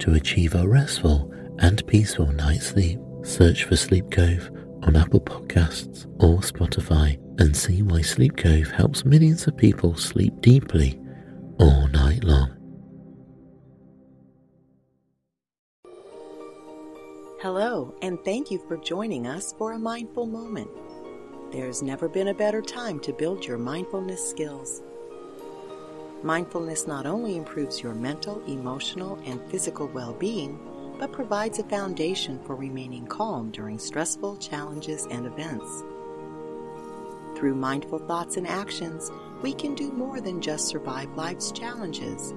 to achieve a restful and peaceful night's sleep. Search for Sleep Cove on Apple Podcasts or Spotify and see why Sleep Cove helps millions of people sleep deeply all night long. Hello, and thank you for joining us for a mindful moment. There's never been a better time to build your mindfulness skills. Mindfulness not only improves your mental, emotional, and physical well being, but provides a foundation for remaining calm during stressful challenges and events. Through mindful thoughts and actions, we can do more than just survive life's challenges.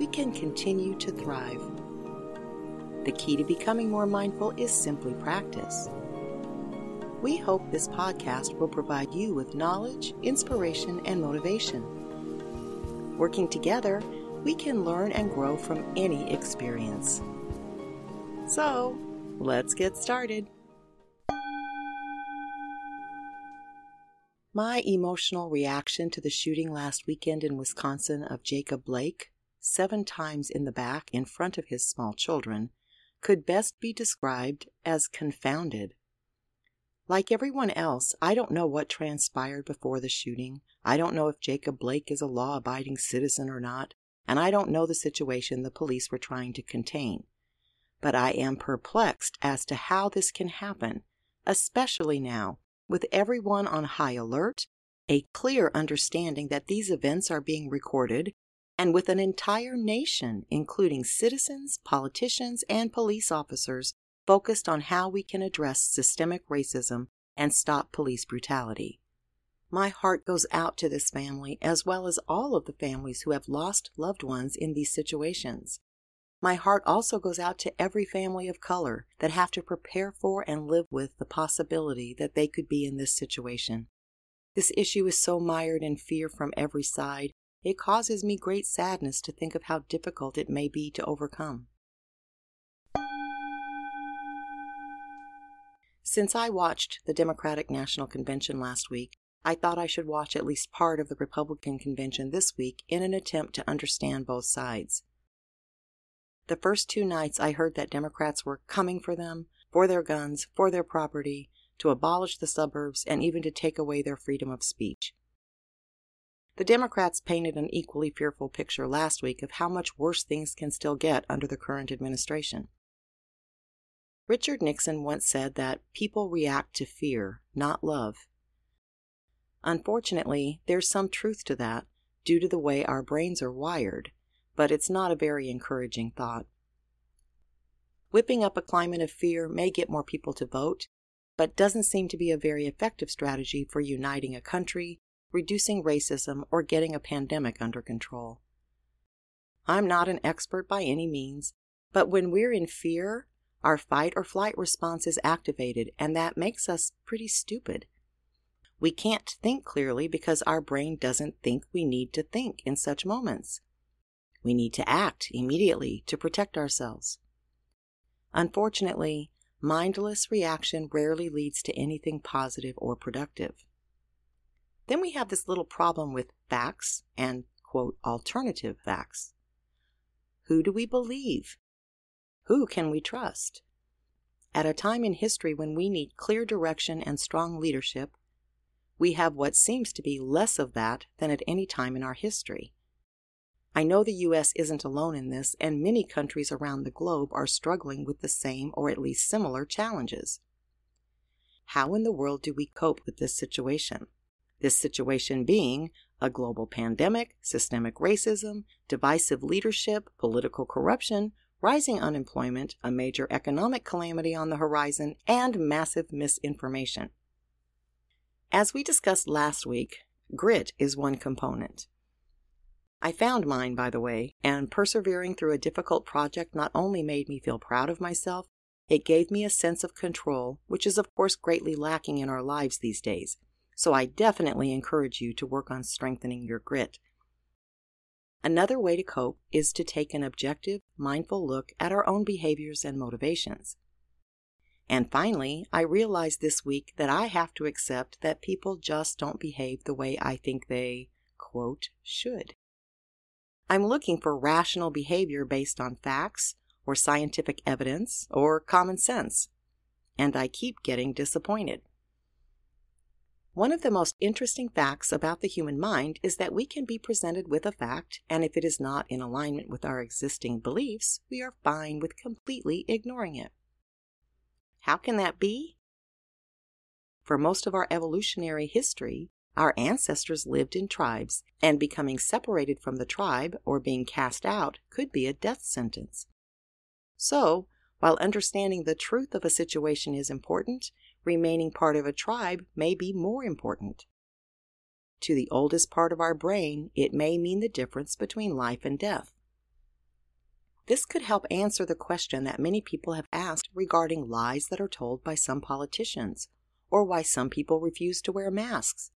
We can continue to thrive. The key to becoming more mindful is simply practice. We hope this podcast will provide you with knowledge, inspiration, and motivation. Working together, we can learn and grow from any experience. So, let's get started. My emotional reaction to the shooting last weekend in Wisconsin of Jacob Blake, seven times in the back in front of his small children, could best be described as confounded. Like everyone else, I don't know what transpired before the shooting. I don't know if Jacob Blake is a law abiding citizen or not, and I don't know the situation the police were trying to contain. But I am perplexed as to how this can happen, especially now, with everyone on high alert, a clear understanding that these events are being recorded, and with an entire nation, including citizens, politicians, and police officers, focused on how we can address systemic racism and stop police brutality. My heart goes out to this family as well as all of the families who have lost loved ones in these situations. My heart also goes out to every family of color that have to prepare for and live with the possibility that they could be in this situation. This issue is so mired in fear from every side, it causes me great sadness to think of how difficult it may be to overcome. Since I watched the Democratic National Convention last week, I thought I should watch at least part of the Republican convention this week in an attempt to understand both sides. The first two nights I heard that Democrats were coming for them, for their guns, for their property, to abolish the suburbs, and even to take away their freedom of speech. The Democrats painted an equally fearful picture last week of how much worse things can still get under the current administration. Richard Nixon once said that people react to fear, not love. Unfortunately, there's some truth to that due to the way our brains are wired, but it's not a very encouraging thought. Whipping up a climate of fear may get more people to vote, but doesn't seem to be a very effective strategy for uniting a country, reducing racism, or getting a pandemic under control. I'm not an expert by any means, but when we're in fear, our fight or flight response is activated, and that makes us pretty stupid. We can't think clearly because our brain doesn't think we need to think in such moments. We need to act immediately to protect ourselves. Unfortunately, mindless reaction rarely leads to anything positive or productive. Then we have this little problem with facts and, quote, alternative facts. Who do we believe? Who can we trust? At a time in history when we need clear direction and strong leadership, we have what seems to be less of that than at any time in our history. I know the US isn't alone in this, and many countries around the globe are struggling with the same or at least similar challenges. How in the world do we cope with this situation? This situation being a global pandemic, systemic racism, divisive leadership, political corruption, rising unemployment, a major economic calamity on the horizon, and massive misinformation. As we discussed last week, grit is one component. I found mine, by the way, and persevering through a difficult project not only made me feel proud of myself, it gave me a sense of control, which is, of course, greatly lacking in our lives these days. So I definitely encourage you to work on strengthening your grit. Another way to cope is to take an objective, mindful look at our own behaviors and motivations. And finally, I realized this week that I have to accept that people just don't behave the way I think they, quote, should. I'm looking for rational behavior based on facts, or scientific evidence, or common sense. And I keep getting disappointed. One of the most interesting facts about the human mind is that we can be presented with a fact, and if it is not in alignment with our existing beliefs, we are fine with completely ignoring it. How can that be? For most of our evolutionary history, our ancestors lived in tribes, and becoming separated from the tribe or being cast out could be a death sentence. So, while understanding the truth of a situation is important, remaining part of a tribe may be more important. To the oldest part of our brain, it may mean the difference between life and death. This could help answer the question that many people have asked regarding lies that are told by some politicians, or why some people refuse to wear masks.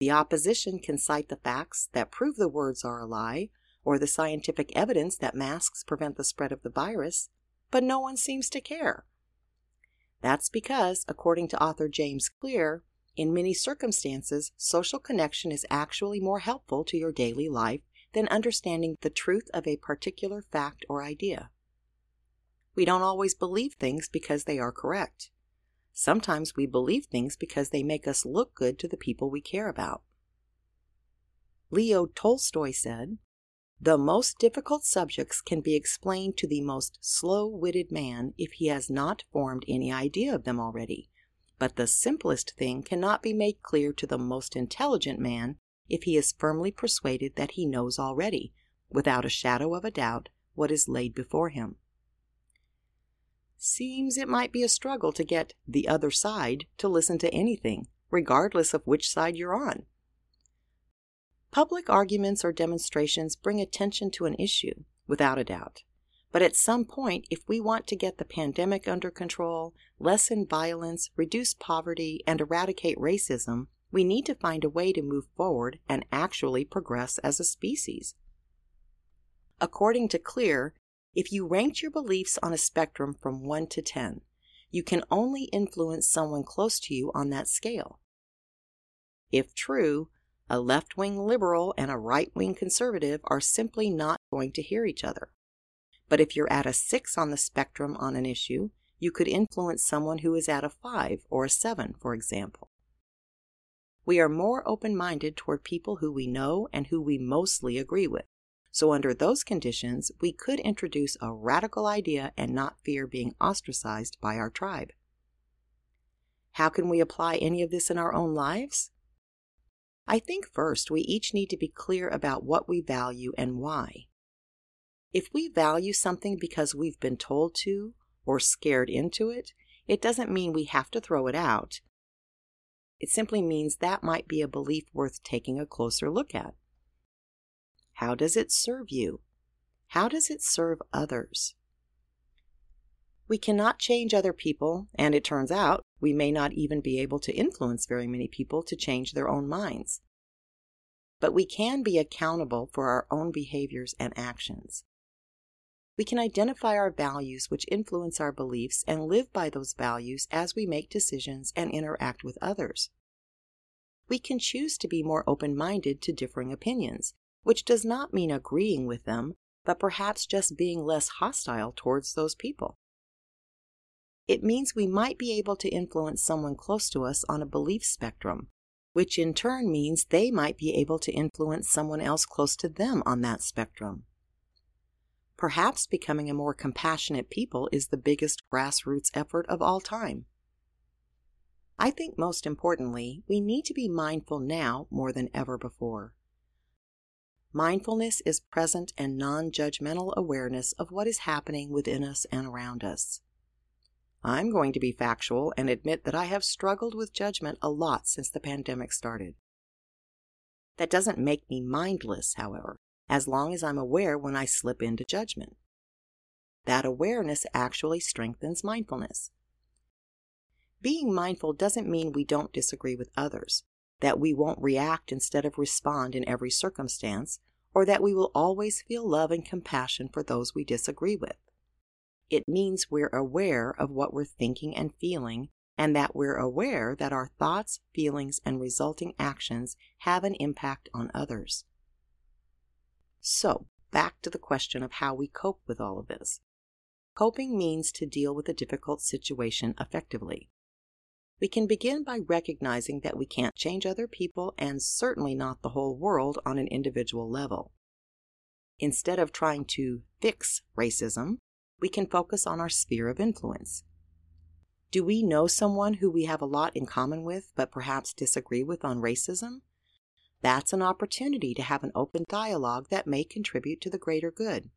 The opposition can cite the facts that prove the words are a lie, or the scientific evidence that masks prevent the spread of the virus, but no one seems to care. That's because, according to author James Clear, in many circumstances, social connection is actually more helpful to your daily life than understanding the truth of a particular fact or idea. We don't always believe things because they are correct. Sometimes we believe things because they make us look good to the people we care about. Leo Tolstoy said, the most difficult subjects can be explained to the most slow witted man if he has not formed any idea of them already, but the simplest thing cannot be made clear to the most intelligent man if he is firmly persuaded that he knows already, without a shadow of a doubt, what is laid before him. Seems it might be a struggle to get the other side to listen to anything, regardless of which side you're on. Public arguments or demonstrations bring attention to an issue, without a doubt. But at some point, if we want to get the pandemic under control, lessen violence, reduce poverty, and eradicate racism, we need to find a way to move forward and actually progress as a species. According to Clear, if you ranked your beliefs on a spectrum from 1 to 10, you can only influence someone close to you on that scale. If true, a left wing liberal and a right wing conservative are simply not going to hear each other. But if you're at a 6 on the spectrum on an issue, you could influence someone who is at a 5 or a 7, for example. We are more open minded toward people who we know and who we mostly agree with. So, under those conditions, we could introduce a radical idea and not fear being ostracized by our tribe. How can we apply any of this in our own lives? I think first we each need to be clear about what we value and why. If we value something because we've been told to or scared into it, it doesn't mean we have to throw it out. It simply means that might be a belief worth taking a closer look at. How does it serve you? How does it serve others? We cannot change other people, and it turns out we may not even be able to influence very many people to change their own minds. But we can be accountable for our own behaviors and actions. We can identify our values which influence our beliefs and live by those values as we make decisions and interact with others. We can choose to be more open minded to differing opinions, which does not mean agreeing with them, but perhaps just being less hostile towards those people. It means we might be able to influence someone close to us on a belief spectrum, which in turn means they might be able to influence someone else close to them on that spectrum. Perhaps becoming a more compassionate people is the biggest grassroots effort of all time. I think most importantly, we need to be mindful now more than ever before. Mindfulness is present and non judgmental awareness of what is happening within us and around us. I'm going to be factual and admit that I have struggled with judgment a lot since the pandemic started. That doesn't make me mindless, however, as long as I'm aware when I slip into judgment. That awareness actually strengthens mindfulness. Being mindful doesn't mean we don't disagree with others, that we won't react instead of respond in every circumstance, or that we will always feel love and compassion for those we disagree with. It means we're aware of what we're thinking and feeling, and that we're aware that our thoughts, feelings, and resulting actions have an impact on others. So, back to the question of how we cope with all of this. Coping means to deal with a difficult situation effectively. We can begin by recognizing that we can't change other people and certainly not the whole world on an individual level. Instead of trying to fix racism, we can focus on our sphere of influence. Do we know someone who we have a lot in common with but perhaps disagree with on racism? That's an opportunity to have an open dialogue that may contribute to the greater good.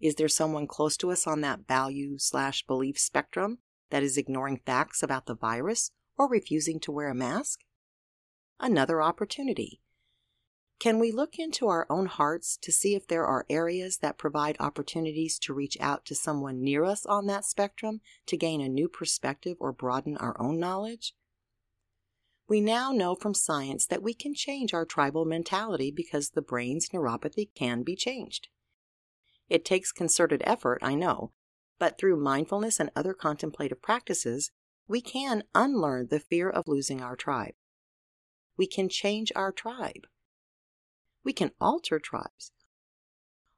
Is there someone close to us on that value slash belief spectrum that is ignoring facts about the virus or refusing to wear a mask? Another opportunity. Can we look into our own hearts to see if there are areas that provide opportunities to reach out to someone near us on that spectrum to gain a new perspective or broaden our own knowledge? We now know from science that we can change our tribal mentality because the brain's neuropathy can be changed. It takes concerted effort, I know, but through mindfulness and other contemplative practices, we can unlearn the fear of losing our tribe. We can change our tribe we can alter tribes.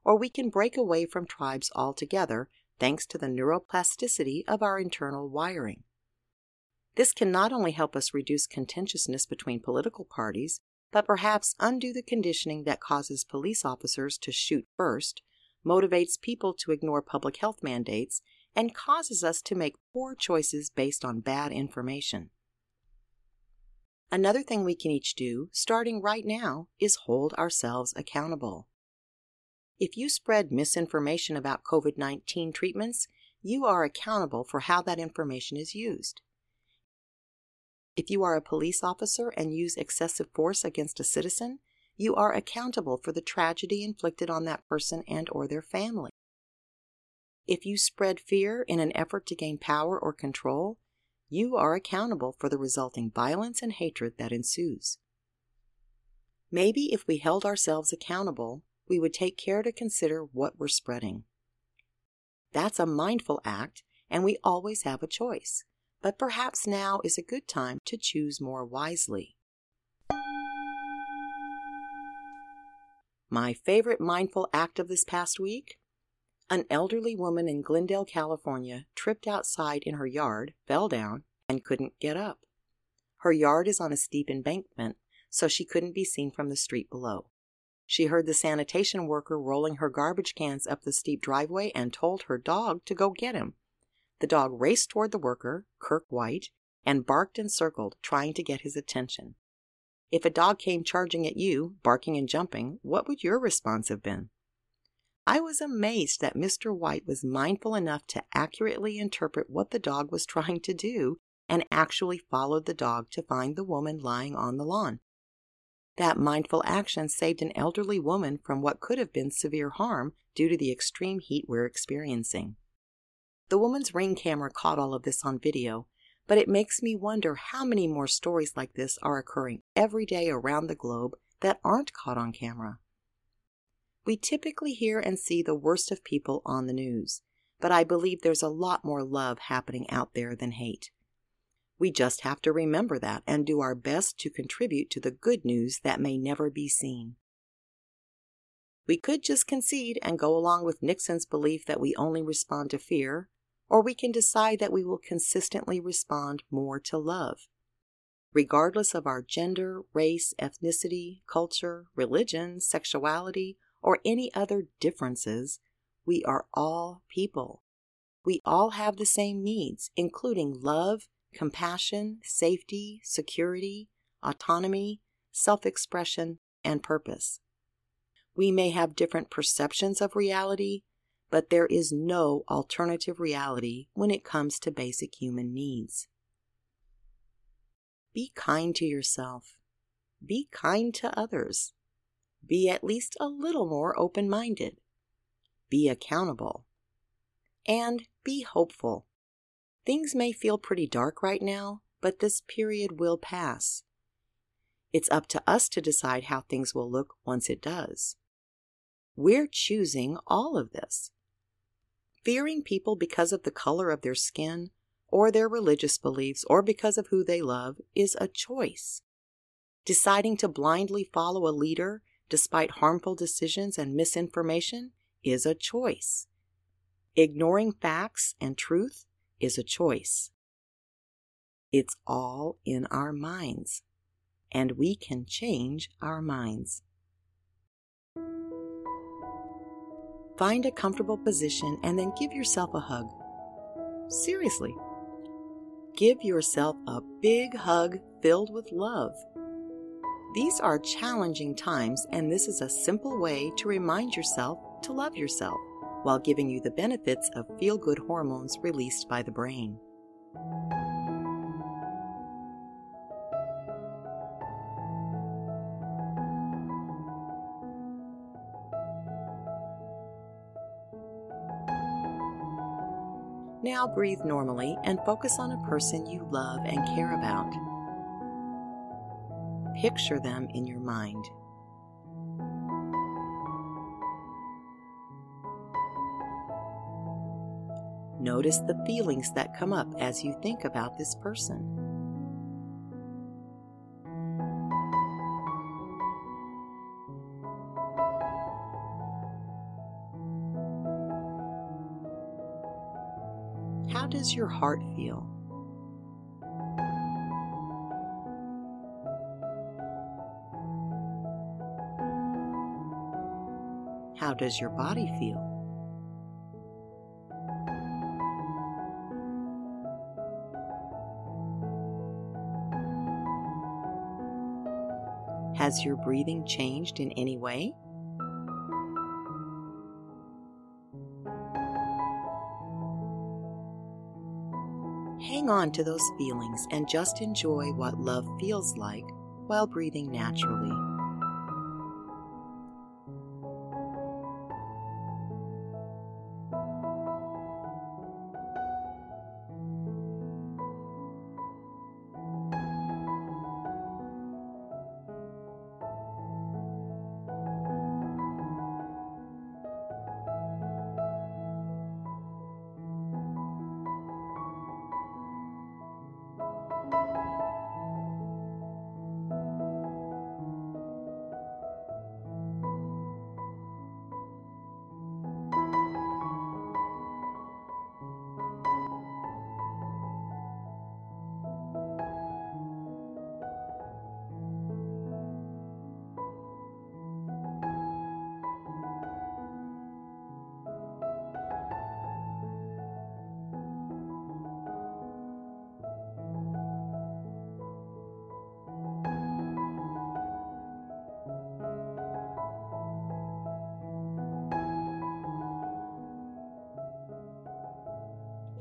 Or we can break away from tribes altogether thanks to the neuroplasticity of our internal wiring. This can not only help us reduce contentiousness between political parties, but perhaps undo the conditioning that causes police officers to shoot first, motivates people to ignore public health mandates, and causes us to make poor choices based on bad information. Another thing we can each do, starting right now, is hold ourselves accountable. If you spread misinformation about COVID 19 treatments, you are accountable for how that information is used. If you are a police officer and use excessive force against a citizen, you are accountable for the tragedy inflicted on that person and or their family. If you spread fear in an effort to gain power or control, you are accountable for the resulting violence and hatred that ensues. Maybe if we held ourselves accountable, we would take care to consider what we're spreading. That's a mindful act, and we always have a choice, but perhaps now is a good time to choose more wisely. My favorite mindful act of this past week? An elderly woman in Glendale, California, tripped outside in her yard, fell down, and couldn't get up. Her yard is on a steep embankment, so she couldn't be seen from the street below. She heard the sanitation worker rolling her garbage cans up the steep driveway and told her dog to go get him. The dog raced toward the worker, Kirk White, and barked and circled, trying to get his attention. If a dog came charging at you, barking and jumping, what would your response have been? I was amazed that Mr. White was mindful enough to accurately interpret what the dog was trying to do and actually followed the dog to find the woman lying on the lawn. That mindful action saved an elderly woman from what could have been severe harm due to the extreme heat we're experiencing. The woman's ring camera caught all of this on video, but it makes me wonder how many more stories like this are occurring every day around the globe that aren't caught on camera. We typically hear and see the worst of people on the news, but I believe there's a lot more love happening out there than hate. We just have to remember that and do our best to contribute to the good news that may never be seen. We could just concede and go along with Nixon's belief that we only respond to fear, or we can decide that we will consistently respond more to love. regardless of our gender, race, ethnicity, culture, religion, sexuality, or any other differences, we are all people. We all have the same needs, including love, compassion, safety, security, autonomy, self expression, and purpose. We may have different perceptions of reality, but there is no alternative reality when it comes to basic human needs. Be kind to yourself. Be kind to others. Be at least a little more open minded. Be accountable. And be hopeful. Things may feel pretty dark right now, but this period will pass. It's up to us to decide how things will look once it does. We're choosing all of this. Fearing people because of the color of their skin, or their religious beliefs, or because of who they love is a choice. Deciding to blindly follow a leader despite harmful decisions and misinformation is a choice. Ignoring facts and truth is a choice. It's all in our minds, and we can change our minds. Find a comfortable position and then give yourself a hug. Seriously. Give yourself a big hug filled with love. These are challenging times, and this is a simple way to remind yourself to love yourself while giving you the benefits of feel good hormones released by the brain. Now breathe normally and focus on a person you love and care about. Picture them in your mind. Notice the feelings that come up as you think about this person. How does your heart feel? Does your body feel? Has your breathing changed in any way? Hang on to those feelings and just enjoy what love feels like while breathing naturally.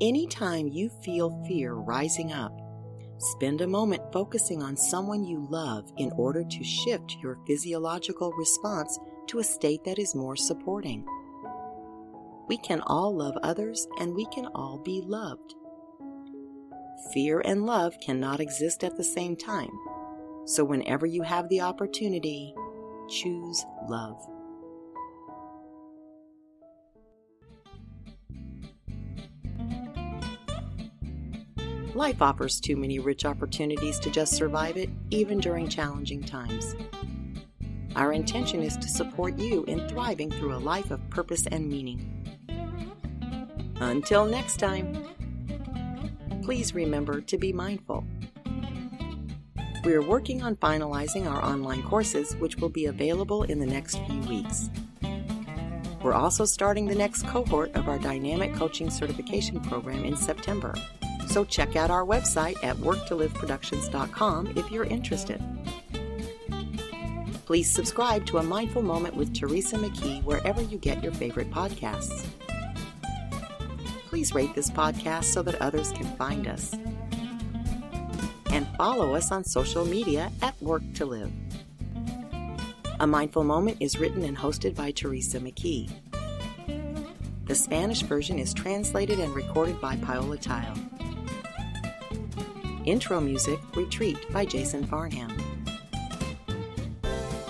Anytime you feel fear rising up, spend a moment focusing on someone you love in order to shift your physiological response to a state that is more supporting. We can all love others and we can all be loved. Fear and love cannot exist at the same time, so whenever you have the opportunity, choose love. Life offers too many rich opportunities to just survive it, even during challenging times. Our intention is to support you in thriving through a life of purpose and meaning. Until next time, please remember to be mindful. We are working on finalizing our online courses, which will be available in the next few weeks. We're also starting the next cohort of our Dynamic Coaching Certification Program in September. So check out our website at worktoliveproductions.com if you're interested. Please subscribe to A Mindful Moment with Teresa McKee wherever you get your favorite podcasts. Please rate this podcast so that others can find us. And follow us on social media at Work to Live. A Mindful Moment is written and hosted by Teresa McKee. The Spanish version is translated and recorded by Paola Tile. Intro music, Retreat by Jason Farnham.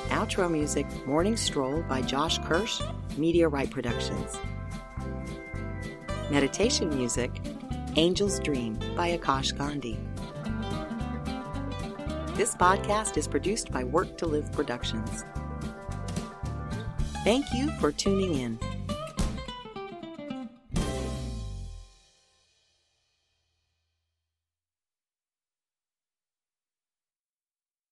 Outro music, Morning Stroll by Josh Kirsch, Media Right Productions. Meditation music, Angel's Dream by Akash Gandhi. This podcast is produced by Work to Live Productions. Thank you for tuning in.